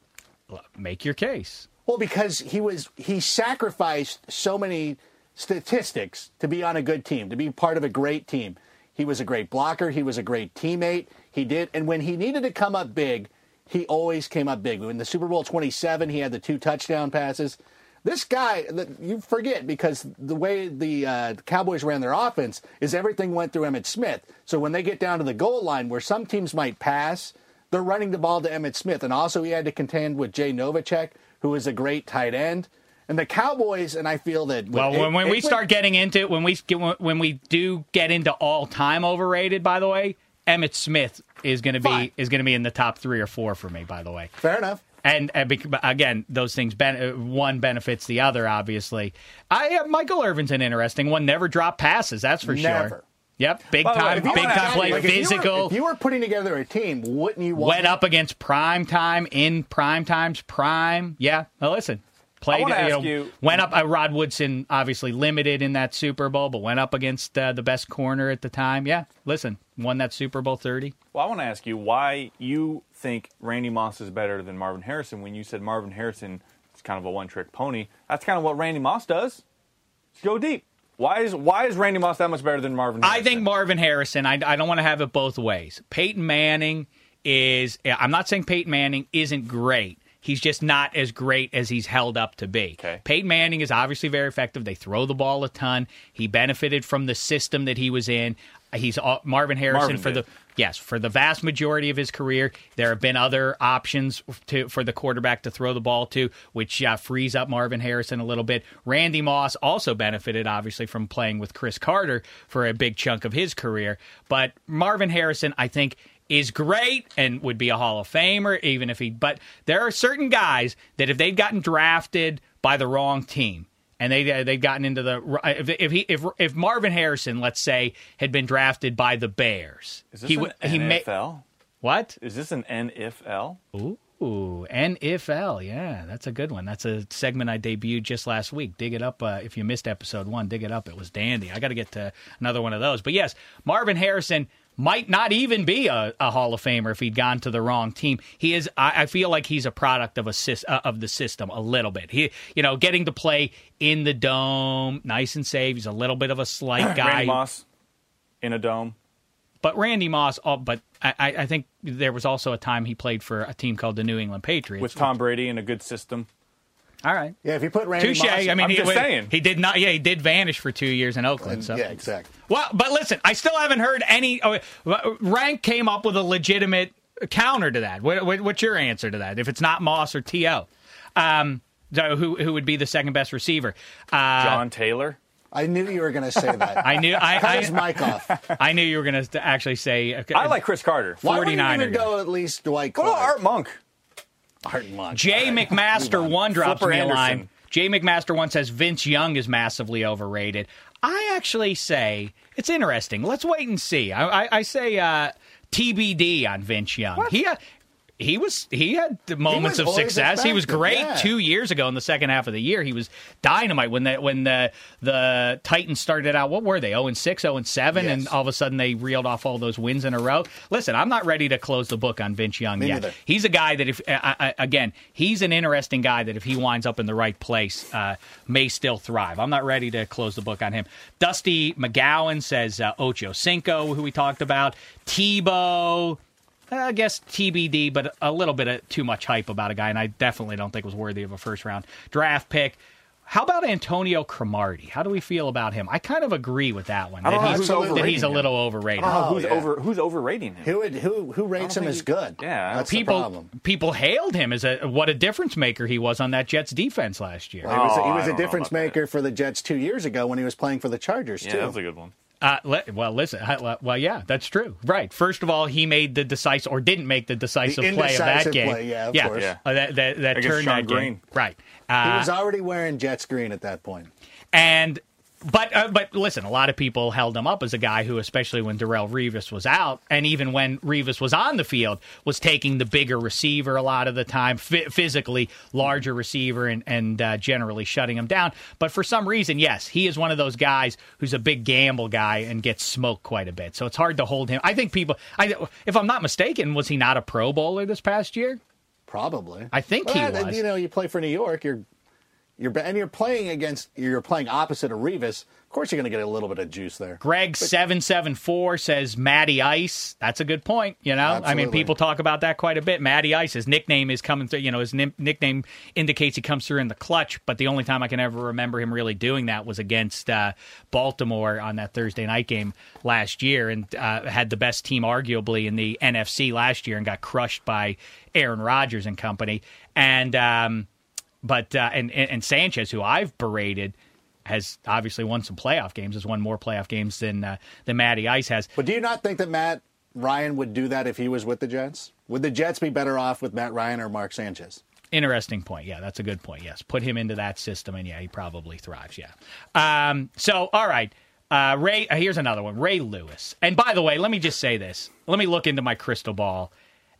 Make your case. Well, because he was he sacrificed so many statistics to be on a good team, to be part of a great team. He was a great blocker. He was a great teammate. He did, and when he needed to come up big, he always came up big. In the Super Bowl 27, he had the two touchdown passes. This guy, you forget because the way the uh, Cowboys ran their offense is everything went through Emmitt Smith. So when they get down to the goal line, where some teams might pass, they're running the ball to Emmitt Smith, and also he had to contend with Jay Novacek, who is a great tight end. And the Cowboys, and I feel that Well, when, when we start getting into when we when we do get into all time overrated, by the way, Emmitt Smith is going to be Fine. is going to be in the top three or four for me. By the way, fair enough. and, and bec- again, those things ben- uh, one benefits the other. Obviously, I uh, Michael Irvin's an interesting one. Never dropped passes, that's for sure. Yep, big By the way, time, big time play, Like, if you were- physical. If you, were, putting together a team, wouldn't you want went up against prime time in prime times prime. Yeah, now listen. Played, you ask know, you- went up. Uh, Rod Woodson obviously limited in that Super Bowl, but went up against uh, the best corner at the time. Yeah, listen, won that Super Bowl thirty. Well, I want to ask you why you think Randy Moss is better than Marvin Harrison when you said Marvin Harrison is kind of a one-trick pony. That's kind of what Randy Moss does. Go deep. Why is why is Randy Moss that much better than Marvin? Harrison? I think Marvin Harrison. I, I don't want to have it both ways. Peyton Manning is. I'm not saying Peyton Manning isn't great. He's just not as great as he's held up to be. Okay. Peyton Manning is obviously very effective. They throw the ball a ton. He benefited from the system that he was in. He's all, Marvin Harrison Marvin for did. the yes for the vast majority of his career. There have been other options to, for the quarterback to throw the ball to, which uh, frees up Marvin Harrison a little bit. Randy Moss also benefited obviously from playing with Cris Carter for a big chunk of his career, but Marvin Harrison, I think. Is great and would be a Hall of Famer, even if he. But there are certain guys that if they'd gotten drafted by the wrong team, and they they'd gotten into the if if he if if Marvin Harrison, let's say, had been drafted by the Bears, Is this he an he NFL? what? Is this an NFL? Ooh, NFL, yeah, that's a good one. That's a segment I debuted just last week. Dig it up uh, if you missed episode one. Dig it up; it was dandy. I got to get to another one of those. But yes, Marvin Harrison might not even be a, a Hall of Famer if he'd gone to the wrong team. He is. I, I feel like he's a product of a uh, of the system a little bit. He, you know, getting to play in the dome, nice and safe. He's a little bit of a slight guy. Randy Moss in a dome. But Randy Moss, oh, but I, I I think there was also a time he played for a team called the New England Patriots. with Tom Brady in a good system. All right. Yeah, if you put Randy Touche. Moss, I mean, I'm he, just saying. he did not. Yeah, he did vanish for two years in Oakland. So yeah, exactly. Well, but listen, I still haven't heard any. Oh, Rank came up with a legitimate counter to that. What, what, what's your answer to that? If it's not Moss or T.O, um, so who who would be the second best receiver? Uh, John Taylor. I knew you were going to say that. I knew I Cut his I, mic off. I knew you were going to actually say. uh, I like Cris Carter. Why wouldn't you 49er even go at least Dwight Go to Clark? Art Monk. Art Monk. Jay All right. McMaster one drops Flipper me a line. Jay McMaster one says Vince Young is massively overrated. I actually say it's interesting. Let's wait and see. I, I, I say uh, TBD on Vince Young. He, uh, he was he had the moments of success. He was great yeah. two years ago in the second half of the year. He was dynamite when the when the the Titans started out. What were they? Zero and six, zero and seven, and all of a sudden they reeled off all those wins in a row. Listen, I'm not ready to close the book on Vince Young Me yet. neither. He's a guy that if I, I, again, he's an interesting guy that if he winds up in the right place, uh, may still thrive. I'm not ready to close the book on him. Dusty McGowan says uh, Ocho Cinco, who we talked about, Tebow. I guess TBD, but a little bit of too much hype about a guy, and I definitely don't think was worthy of a first round draft pick. How about Antonio Cromartie? How do we feel about him? I kind of agree with that one. I don't that know he's, that he's a little overrated. Oh, who's yeah. over who's overrating him. Who would, who who rates him as he- good? Yeah. that's the people problem. people hailed him as a what a difference maker he was on that Jets defense last year. He was, Oh, he was a oh, don't know difference about that. maker for the Jets two years ago when he was playing for the Chargers Yeah, too. that was a good one. Uh, le- well, listen. I- Well, yeah, that's true. Right. First of all, he made the decisive or didn't make the decisive The play of that indecisive game. play, yeah, of yeah. Yeah. Uh, that that, that turned Shonn that game. Greene. Right. he Uh, was already wearing Jets green at that point. And but uh, but listen, a lot of people held him up as a guy who, especially when Darrelle Revis was out, and even when Revis was on the field, was taking the bigger receiver a lot of the time, Phy- physically larger receiver, and and uh, generally shutting him down. But for some reason, yes, he is one of those guys who's a big gamble guy and gets smoked quite a bit. So it's hard to hold him. I think people. I, if I'm not mistaken, was he not a Pro Bowler this past year? Probably. I think he was. You know, you play for New York. You're you're and you're playing against. You're playing opposite of Revis. Of course, you're going to get a little bit of juice there. Greg seven seven four says Matty Ice. That's a good point. You know, I mean, people talk about that quite a bit. Matty Ice, his nickname is coming through. You know, his nim- nickname indicates he comes through in the clutch. But the only time I can ever remember him really doing that was against uh, Baltimore on that Thursday night game last year, and uh, had the best team arguably in the NFC last year, and got crushed by Aaron Rodgers and company. And um, but uh, and, and and Sanchez, who I've berated, has obviously won some playoff games. Has won more playoff games than uh, than Matty Ice has. But do you not think that Matt Ryan would do that if he was with the Jets? Would the Jets be better off with Matt Ryan or Mark Sanchez? Interesting point. Yeah, that's a good point. Yes, put him into that system, and yeah, he probably thrives. Yeah. Um, so, all right. Uh, Ray, uh, here's another one. Ray Lewis. And by the way, let me just say this. Let me look into my crystal ball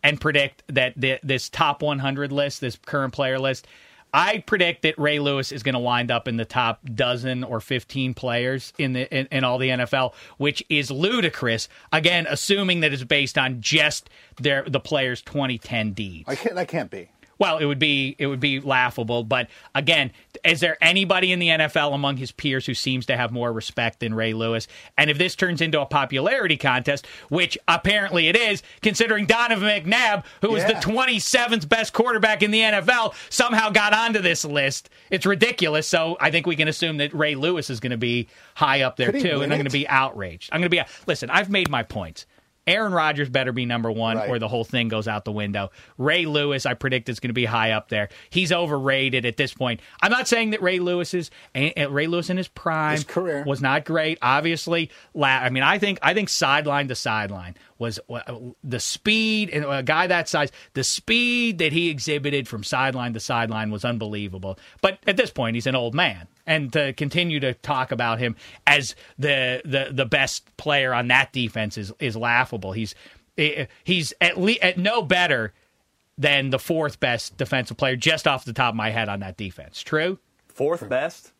and predict that the, this top 100 list, this current player list, I predict that Ray Lewis is going to wind up in the top dozen or 15 players in the in, in all the NFL, which is ludicrous. Again, assuming that it's based on just their the players' 2010 deeds. I can't. That can't be. Well, it would be it would be laughable, but again, is there anybody in the NFL among his peers who seems to have more respect than Ray Lewis? And if this turns into a popularity contest, which apparently it is, considering Donovan McNabb, who was the 27th best quarterback in the NFL, somehow got onto this list, it's ridiculous. So I think we can assume that Ray Lewis is going to be high up there too, and I'm going to be outraged. I'm going to be listen. I've made my points. Aaron Rodgers better be number one, Right. or the whole thing goes out the window. Ray Lewis, I predict, is going to be high up there. He's overrated at this point. I'm not saying that Ray Lewis is eh, eh, Ray Lewis in his prime His career. was not great. Obviously, I mean, I think I think sideline to sideline was uh, the speed and a guy that size, the speed that he exhibited from sideline to sideline was unbelievable. But at this point, he's an old man, and to continue to talk about him as the the the best player on that defense is is laughable. He's eh, he's at least at no better than the fourth best defensive player just off the top of my head on that defense. True? Fourth best.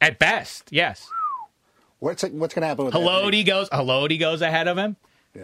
At best, yes. What's what's going to happen with Ed Reed? Haloti goes. Haloti goes ahead of him.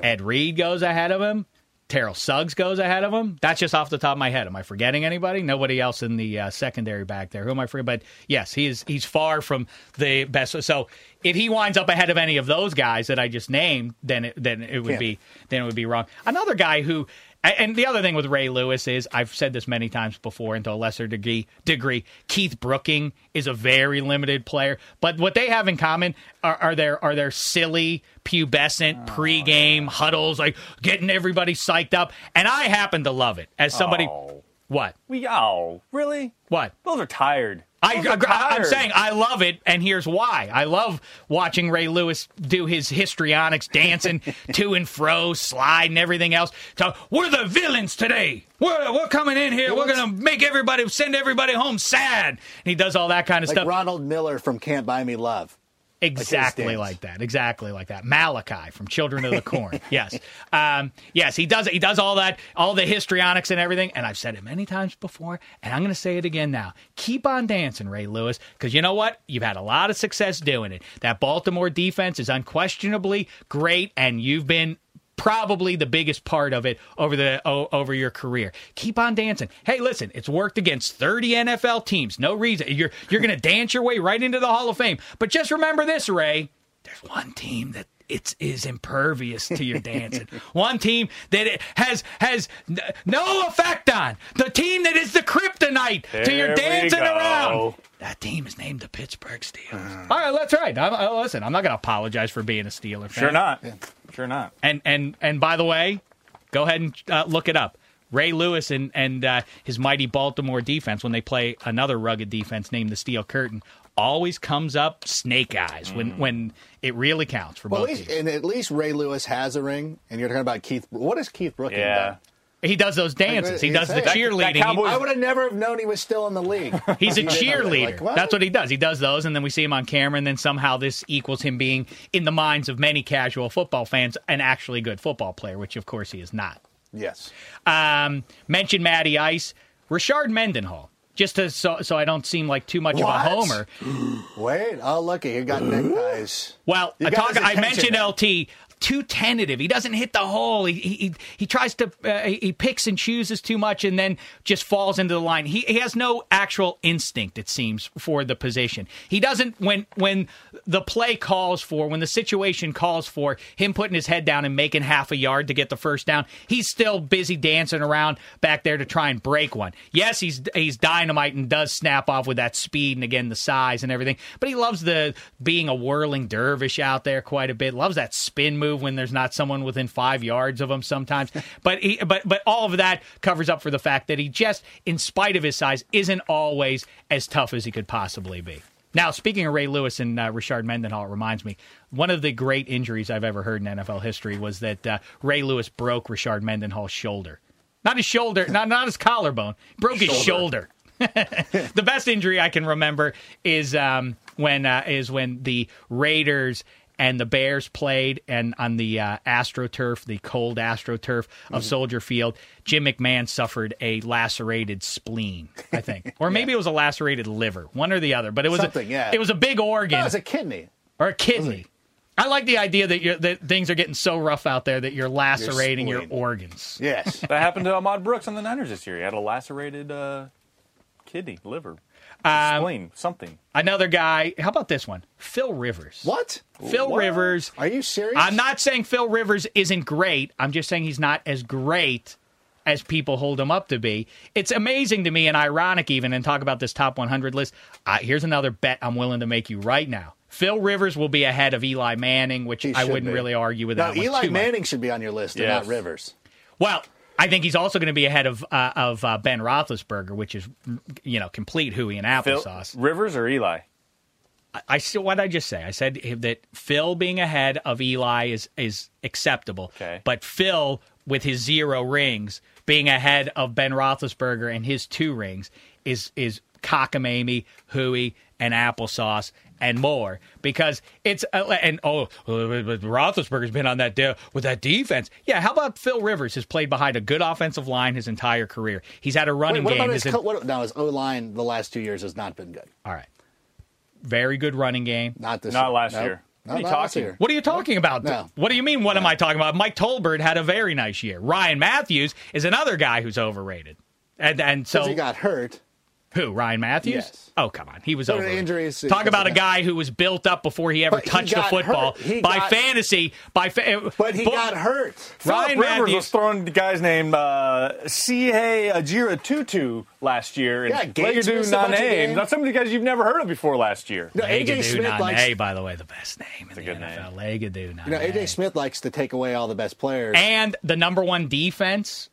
Ed Reed goes ahead of him. Terrell Suggs goes ahead of him. That's just off the top of my head. Am I forgetting anybody? Nobody else in the uh, secondary back there. Who am I forgetting? But yes, he is. He's far from the best. So if he winds up ahead of any of those guys that I just named, then it, then it would be then it would be wrong. Another guy who. And the other thing with Ray Lewis is I've said this many times before, and to a lesser degree, degree Keith Brooking is a very limited player. But what they have in common are, are their are their silly, pubescent oh, pregame huddles, like getting everybody psyched up. And I happen to love it as somebody. Oh. What? We oh really? What? Those are tired. I, I, am saying I love it, and here's why. I love watching Ray Lewis do his histrionics, dancing to and fro, slide, and everything else. So we're the villains today. We're, we're coming in here. We're gonna make everybody send everybody home sad. And he does all that kind of Like stuff. Ronald Miller from Can't Buy Me Love. Exactly like that. Exactly like that. Malachi from Children of the Corn. yes. Um, yes, he does he does all that, all the histrionics and everything. And I've said it many times before, and I'm gonna say it again now. Keep on dancing, Ray Lewis, because you know what? You've had a lot of success doing it. That Baltimore defense is unquestionably great, and you've been probably the biggest part of it over the over your career. Keep on dancing. Hey, listen, it's worked against 30 NFL teams. No reason you're you're going to dance your way right into the Hall of Fame. But just remember this, Ray. There's one team that it's impervious to your dancing. one team that it has has no effect on. The team that is the kryptonite to your dancing around. That team is named the Pittsburgh Steelers. All right, that's right. I'm, uh, listen, I'm not going to apologize for being a Steeler fan. Sure not. Sure not. And and and by the way, go ahead and uh, look it up. Ray Lewis and and uh, his mighty Baltimore defense when they play another rugged defense named the Steel Curtain always comes up snake eyes when when it really counts for Well, at both least, teams. and at least Ray Lewis has a ring, and you're talking about Keith. What is Keith Brooking Yeah. done? He does those dances. He He's does the saying- That- that cheerleading. I would have never have known he was still in the league. He's a cheerleader. like, what? That's what he does. He does those, and then we see him on camera, and then somehow this equals him being, in the minds of many casual football fans, an actually good football player, which of course he is not. Yes. Um, mentioned Matty Ice, Rashard Mendenhall. Just to, so so I don't seem like too much What? of a homer. Wait. Oh, look, you got neckties. Well, You I, talk, I mentioned. LT. Too tentative. He doesn't hit the hole. He he, he tries to uh, he picks and chooses too much, and then just falls into the line. He, he has no actual instinct, it seems, for the position. He doesn't when when the play calls for when the situation calls for him putting his head down and making half a yard to get the first down. He's still busy dancing around back there to try and break one. Yes, he's he's dynamite and does snap off with that speed and again the size and everything. But he loves the being a whirling dervish out there quite a bit. Loves that spin move when there's not someone within five yards of him sometimes. but he, but but all of that covers up for the fact that he just, in spite of his size, isn't always as tough as he could possibly be. Now, speaking of Ray Lewis and uh, Rashard Mendenhall, it reminds me one of the great injuries I've ever heard in NFL history was that uh, Ray Lewis broke Rashard Mendenhall's shoulder. Not his shoulder, not not his collarbone. Broke his shoulder. the best injury I can remember is um, when uh, is when the Raiders and the Bears played, and on the uh, AstroTurf, the cold AstroTurf Mm-hmm. of Soldier Field, Jim McMahon suffered a lacerated spleen, I think, or maybe it was a lacerated liver, one or the other. But it was Something, a, yeah. it was a big organ No, was a kidney. or a kidney. I like the idea that you're, that things are getting so rough out there that you're lacerating your, spleen. organs. Yes. That happened to Ahmad Brooks on the Niners this year. He had a lacerated uh, kidney, liver, Um, spleen, something. Another guy. How about this one? Phil Rivers. what? Phil What? Rivers. Are you serious? I'm not saying Phil Rivers isn't great. I'm just saying he's not as great as people hold him up to be. It's amazing to me and ironic even and talk about this top 100 list. Uh, here's another bet I'm willing to make you right now. Phil Rivers will be ahead of Eli Manning, which I wouldn't be. really argue with No, that Eli too much. Manning should be on your list, and not Rivers. Well, I think he's also going to be ahead of uh, of uh, Ben Roethlisberger, which is you know complete hooey and Phil, applesauce. Rivers or Eli? I still what did I just say? I said that Phil being ahead of Eli is is acceptable. Okay. But Phil with his zero rings being ahead of Ben Roethlisberger and his two rings is is cockamamie, hooey, and applesauce and more because it's uh, and oh uh, but Roethlisberger's been on that de- with that defense. Yeah, how about Phil Rivers has played behind a good offensive line his entire career. He's had a Wait, running what game. about his? his- Co- what, now his O line the last two years has not been good. all right, very good running game. Not this. Not year. last Nope. year. What are you talking? What are you talking about? No. What do you mean? What am I talking about? Mike Tolbert had a very nice year. Ryan Mathews is another guy who's overrated. And and so he got hurt. Who? Ryan Mathews? Yes. Oh come on, he was But overrated. injuries- Talk about a guy who was built up before he ever But he touched a football by got- fantasy. By fa- But he Bo- got hurt. Ryan Philip Rivers Mathews. was throwing the guy's name uh, Seyi Ajirotutu last year. And Yeah, Gates Legedu missed a Naanee. games. That's some of the guys you've never heard of before last year. No, AJ Smith Naanee, likes. by the way, the best name in the a good NFL. Legedu You know, AJ Smith likes to take away all the best players. and the number one defense.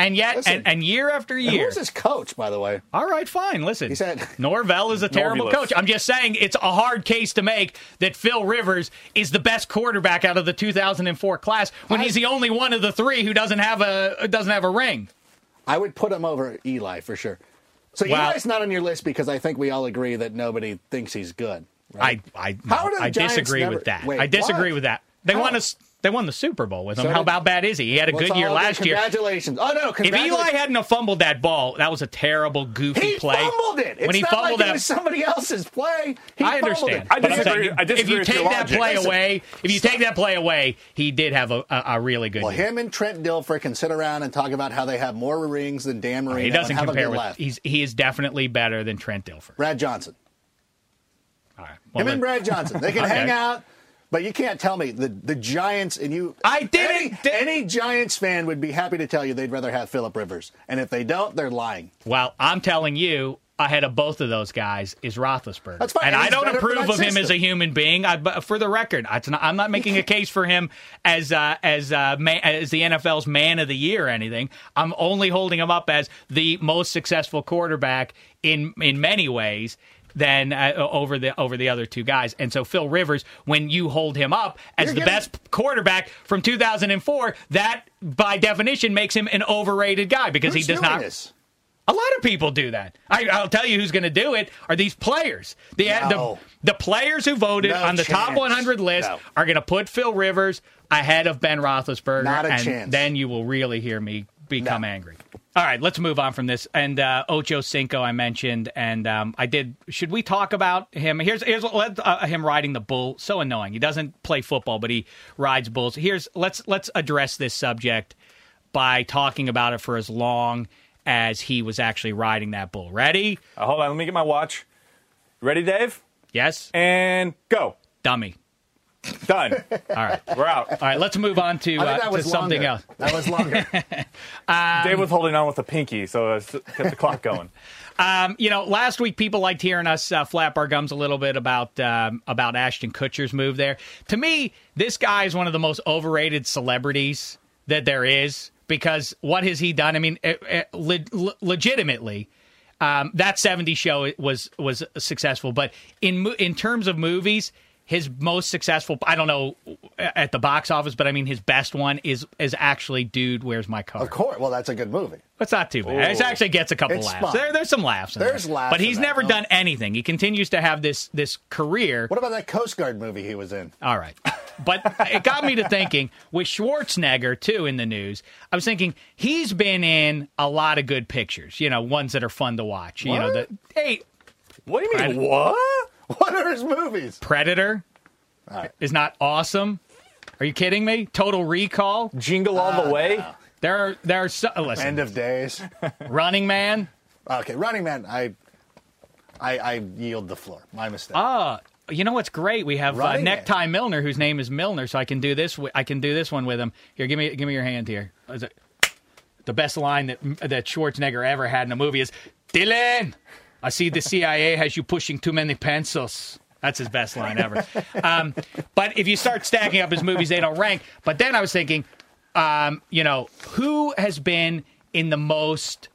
And yet, Listen, and, and year after year, who's his coach, by the way? All right, fine. Listen, He said- Norvell is a terrible coach. I'm just saying it's a hard case to make that Phil Rivers is the best quarterback out of the 2004 class when I- he's the only one of the three who doesn't have a doesn't have a ring. I would put him over Eli for sure. So Well- Eli's not on your list because I think we all agree that nobody thinks he's good. I I, no, How do the I disagree never- with that. Wait, I disagree why? with that. They How? won us. They won the Super Bowl with him. So How about bad is he? He had a good year last year. Congratulations. Oh, no, If congratulations. Eli hadn't have fumbled that ball, that was a terrible, goofy He play. fumbled it. It's when he not fumbled like that, it was somebody else's play. He I fumbled understand. it. I But I'm disagree- saying, I disagree if you with take your that logic. play Listen, away, if you take that play away, he did have a, a, a really good Well, year. him and Trent Dilfer can sit around and talk about how they have more rings than Dan uh, Marino. he doesn't and have a compare good with. laugh. He's he is definitely better than Trent Dilfer. Brad Johnson. All right. Well, Him and let- Brad Johnson. They can Okay. hang out, but you can't tell me the the Giants and you. I didn't- Any, any Giants fan would be happy to tell you they'd rather have Philip Rivers, and if they don't, they're lying. Well, I'm telling you, ahead of both of those guys is Roethlisberger. That's fine. And I don't approve of him as a human being. I, but for the record, not, I'm not making a case for him as uh, as uh, ma- as the NFL's man of the year or anything. I'm only holding him up as the most successful quarterback in in many ways than uh, over the over the other two guys. And so Phil Rivers, when you hold him up as You're the getting- best quarterback from 2004, that by definition makes him an overrated guy because Who's he does not. this? A lot of people do that. I, I'll tell you who's going to do it are these players. The, No. the the players who voted No on the top 100 list No. are going to put Phil Rivers ahead of Ben Roethlisberger, Not a and chance. then you will really hear me become angry. All right, let's move on from this. And uh, Ocho Cinco, I mentioned, and um, I did. Should we talk about him? Here's here's let, uh, him riding the bull. So annoying. He doesn't play football, but he rides bulls. Here's let's let's address this subject by talking about it for as long as he was actually riding that bull. Ready? Uh, hold on, let me get my watch. Ready, Dave? Yes. And go. Dummy. Done. All right. We're out. All right. Let's move on to, uh, to was something longer. else. That was longer. Dave was holding on with a pinky, so it's kept the clock going. Um, you know, last week people liked hearing us uh, flap our gums a little bit about um, about Ashton Kutcher's move there. To me, this guy is one of the most overrated celebrities that there is because what has he done? I mean, eh, eh, le- le- legitimately. Um, that 70 show was was successful, but in in terms of movies, his most successful I don't know at the box office, but I mean his best one is is actually Dude, Where's My Car? of course. Well, that's a good movie. It's not too bad. It actually gets a couple It's laughs. There, there's some laughs. In There's there. laughs but he's never done anything. He continues to have this this career. What about that Coast Guard movie he was in? All right, but it got me to thinking with Schwarzenegger too in the news. I was thinking he's been in a lot of good pictures. You know, ones that are fun to watch. You know, the hey What do you mean? What? What are his movies? Predator right. is not awesome. Are you kidding me? Total Recall. Jingle all the way? There are there are so, listen. End of Days. Running Man. Okay, Running Man. I, I, I yield the floor. My mistake. Ah, you know what's great? We have uh, Running Man. Necktie Milner, whose name is Milner, so I can do this. wi- I can do this one with him. Here, give me give me your hand here. Is it- The best line that that Schwarzenegger ever had in a movie is Dillon. I see the CIA has you pushing too many pencils. That's his best line ever. Um, but if you start stacking up his movies, they don't rank. But then I was thinking, um, you know, who has been in the most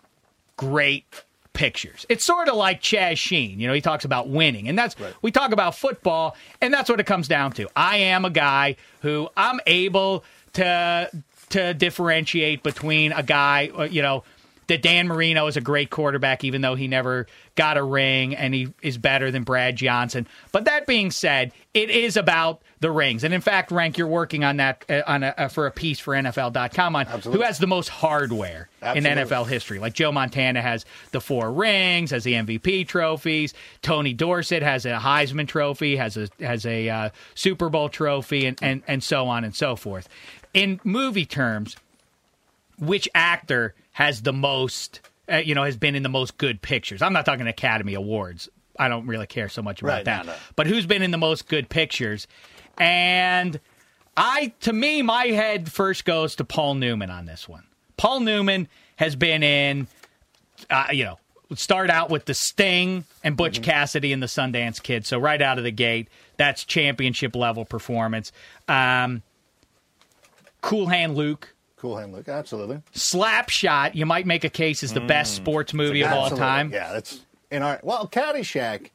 great pictures. It's sort of like Chaz Sheen. You know, he talks about winning, and that's we talk about football, and that's what it comes down to. I am a guy who I'm able to to differentiate between a guy, uh, you know. That Dan Marino is a great quarterback, even though he never got a ring, and he is better than Brad Johnson. But that being said, it is about the rings, and in fact, Rank, you're working on that uh, on a, uh, for a piece for NFL.com on who has the most hardware in NFL history. Like Joe Montana has the four rings, has the MVP trophies. Tony Dorsett has a Heisman trophy, has a has a uh, Super Bowl trophy, and, and and so on and so forth. In movie terms, which actor has the most? Uh, you know, has been in the most good pictures. I'm not talking Academy Awards. I don't really care so much about Right, that. no, no. But who's been in the most good pictures? And I, to me, my head first goes to Paul Newman on this one. Paul Newman has been in, uh, you know, start out with the Sting and Butch Cassidy and the Sundance Kid. So right out of the gate, that's championship level performance. Um, cool Hand Luke. Cool Hand Luke. Absolutely. Slapshot, you might make a case is the mm. best sports movie of all time. Yeah, that's in our well, Caddyshack.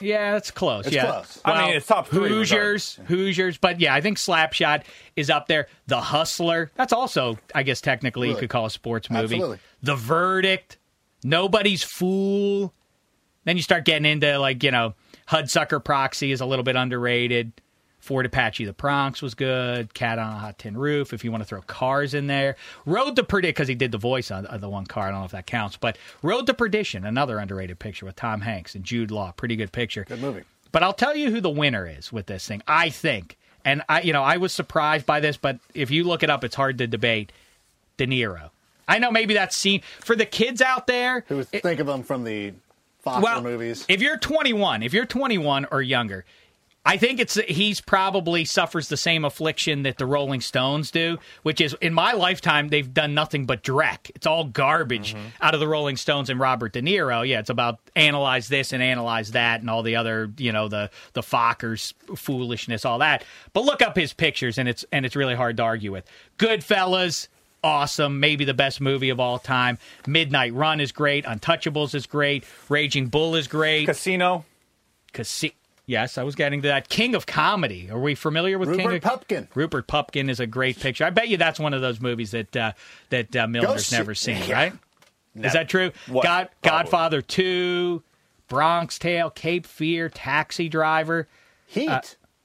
Yeah, that's close. It's yeah, close. I mean, it's top three Hoosiers, Hoosiers, but yeah, I think Slapshot is up there. The Hustler, that's also, I guess, technically you could call a sports movie. Absolutely. The Verdict, Nobody's Fool. Then you start getting into like you know Hudsucker Proxy is a little bit underrated. Fort Apache the Bronx was good. Cat on a Hot Tin Roof, if you want to throw cars in there. Road to Perdition, because he did the voice on, on the one car. I don't know if that counts. But Road to Perdition, another underrated picture with Tom Hanks and Jude Law. Pretty good picture. Good movie. But I'll tell you who the winner is with this thing. I think, and I, you know, I was surprised by this, but if you look it up, it's hard to debate. De Niro. I know maybe that's seen for the kids out there. Who think of them from the Foster well, movies? if you're 21, if you're 21 or younger, I think it's he's probably suffers the same affliction that the Rolling Stones do, which is in my lifetime they've done nothing but dreck. It's all garbage mm-hmm. out of the Rolling Stones and Robert De Niro. Yeah, it's about analyze this and analyze that and all the other, you know, the the Fockers foolishness, all that. But look up his pictures and it's and it's really hard to argue with. Goodfellas, awesome, maybe the best movie of all time. Midnight Run is great. Untouchables is great. Raging Bull is great. Casino. Casi- yes, I was getting to that. King of Comedy. Are we familiar with King Rupert of Pupkin. Rupert Pupkin is a great picture. I bet you that's one of those movies that uh, that uh, Milner's see- never seen, Yeah. right? Is that true? What? God, Probably. Godfather Two, Bronx Tale, Cape Fear, Taxi Driver, Heat. uh,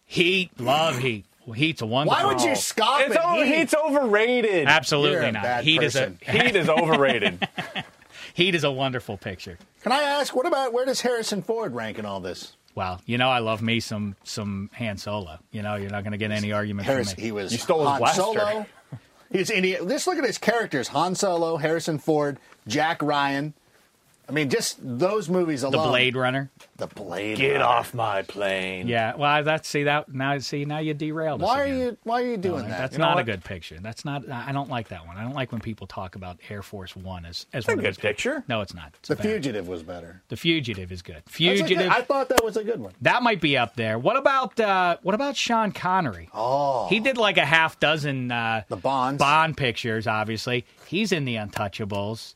Heat. Love Heat. Well, Heat's a wonderful. Why would you scoff It's, at over, Heat? Heat's overrated. Absolutely You're not. bad Heat person. is a Heat is overrated. Heat is a wonderful picture. Can I ask, what about where does Harrison Ford rank in all this? Well, you know I love me some some Han Solo. You know you're not going to get any argument Harris, from me. he was You stole his Han blaster. Solo. He's Indiana. Just look at his characters: Han Solo, Harrison Ford, Jack Ryan. I mean, just those movies alone. the. Blade Runner. The Blade. Get Runner. off my plane. Yeah, well, that's see that now. See now you derailed. us Why are again. you? Why are you doing Like, that? That's You not a good picture. That's not. I don't like that one. I don't like when people talk about Air Force One as as It's a one of good those- picture. No, it's not. It's the bad. Fugitive was better. The Fugitive is good. That's a good- Fugitive. I thought that was a good one. that might be up there. What about uh, what about Sean Connery? Oh, He did like a half dozen uh, the Bonds. Bond pictures. Obviously, he's in the Untouchables.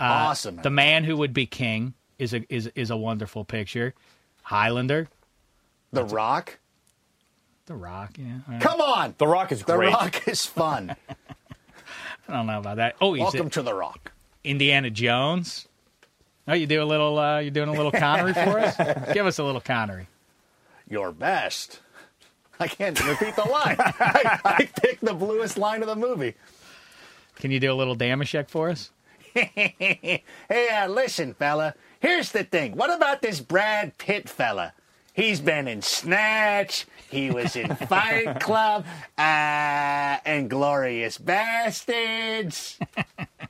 Awesome. The Man Who Would Be King is a is is a wonderful picture. Highlander, the Rock. The Rock. Yeah, I Come on. The Rock is great. The. Rock is fun. I don't know about that. Oh, Welcome in to the Rock. Indiana Jones. Oh, you do a little. Uh, you doing a little Connery for us? Give us a little Connery. Your best. I can't repeat the line. I, I picked the bluest line of the movie. Can you do a little Dameshek for us? Hey, uh, listen, fella. Here's the thing. What about this Brad Pitt fella? He's been in Snatch. He was in Fight Club. Uh, and Glorious Bastards.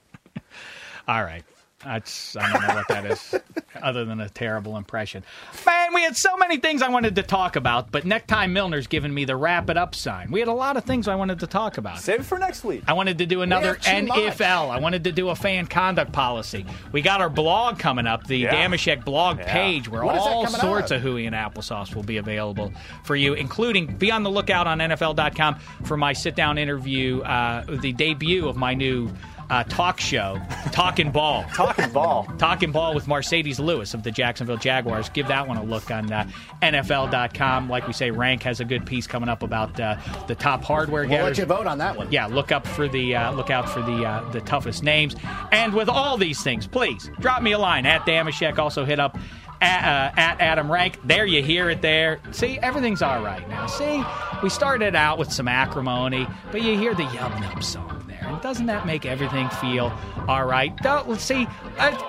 All right. That's I don't know what that is, other than a terrible impression. Man, we had so many things I wanted to talk about, but Necktie Milner's given me the wrap it up sign. We had a lot of things I wanted to talk about. Save it for next week. I wanted to do another too much. NFL. I wanted to do a fan conduct policy. We got our blog coming up, the Yeah. Dameshek blog Yeah. page, where that all sorts out? of hooey and applesauce will be available for you, including be on the lookout on NFL.com for my sit down interview, uh, the debut of my new uh, talk show, Talking Ball. Talking ball. Talking Ball with Marcedes Lewis of the Jacksonville Jaguars. Give that one a look on uh, NFL.com. Like we say, Rank has a good piece coming up about uh, the top hardware We'll getters let you vote on that one. yeah, look up for the uh, look out for the uh, the toughest names. And with all these things, please drop me a line at Dameshek. Also hit up at, uh, at Adam Rank. There you hear it there. See, everything's all right now. See, we started out with some acrimony, but you hear the Yub Nub song. And doesn't that make everything feel all right? Let's see,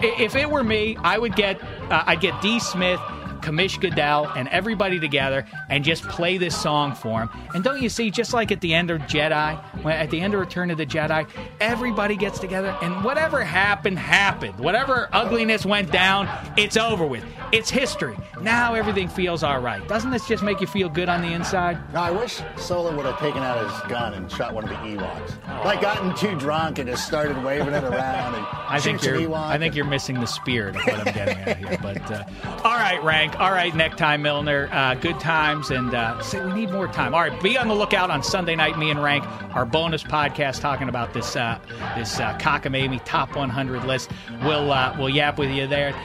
if it were me, I would get uh, I'd get D. Smith. Commish Goodell and everybody together and just play this song for him. And don't you see, just like at the end of Jedi, when at the end of Return of the Jedi, everybody gets together and whatever happened, happened. Whatever ugliness went down, it's over with. It's history. Now everything feels all right. Doesn't this just make you feel good on the inside? I wish Solo would have taken out his gun and shot one of the Ewoks. Like gotten too drunk and just started waving it around and I think you're. Ewok. I think you're missing the spirit of what I'm getting at here. But uh, all right, rank. All right, necktie Milner. Uh, good times, and uh, say we need more time. All right, be on the lookout on Sunday night. Me and Rank, our bonus podcast talking about this uh, this uh, cockamamie top 100 list. We'll uh, we'll yap with you there.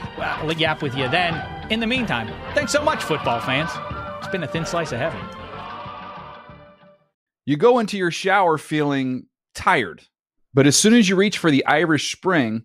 We'll yap with you then. In the meantime, thanks so much, football fans. It's been a thin slice of heaven. You go into your shower feeling tired, but as soon as you reach for the Irish Spring,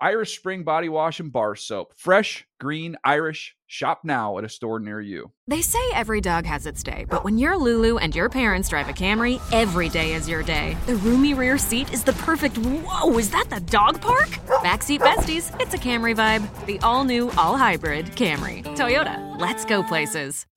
Irish Spring Body Wash and Bar Soap. Fresh, green, Irish. Shop now at a store near you. They say every dog has its day, but when you're Lulu and your parents drive a Camry, every day is your day. The roomy rear seat is the perfect. Whoa, is that the dog park? Backseat besties, it's a Camry vibe. The all new, all hybrid Camry. Toyota, let's go places.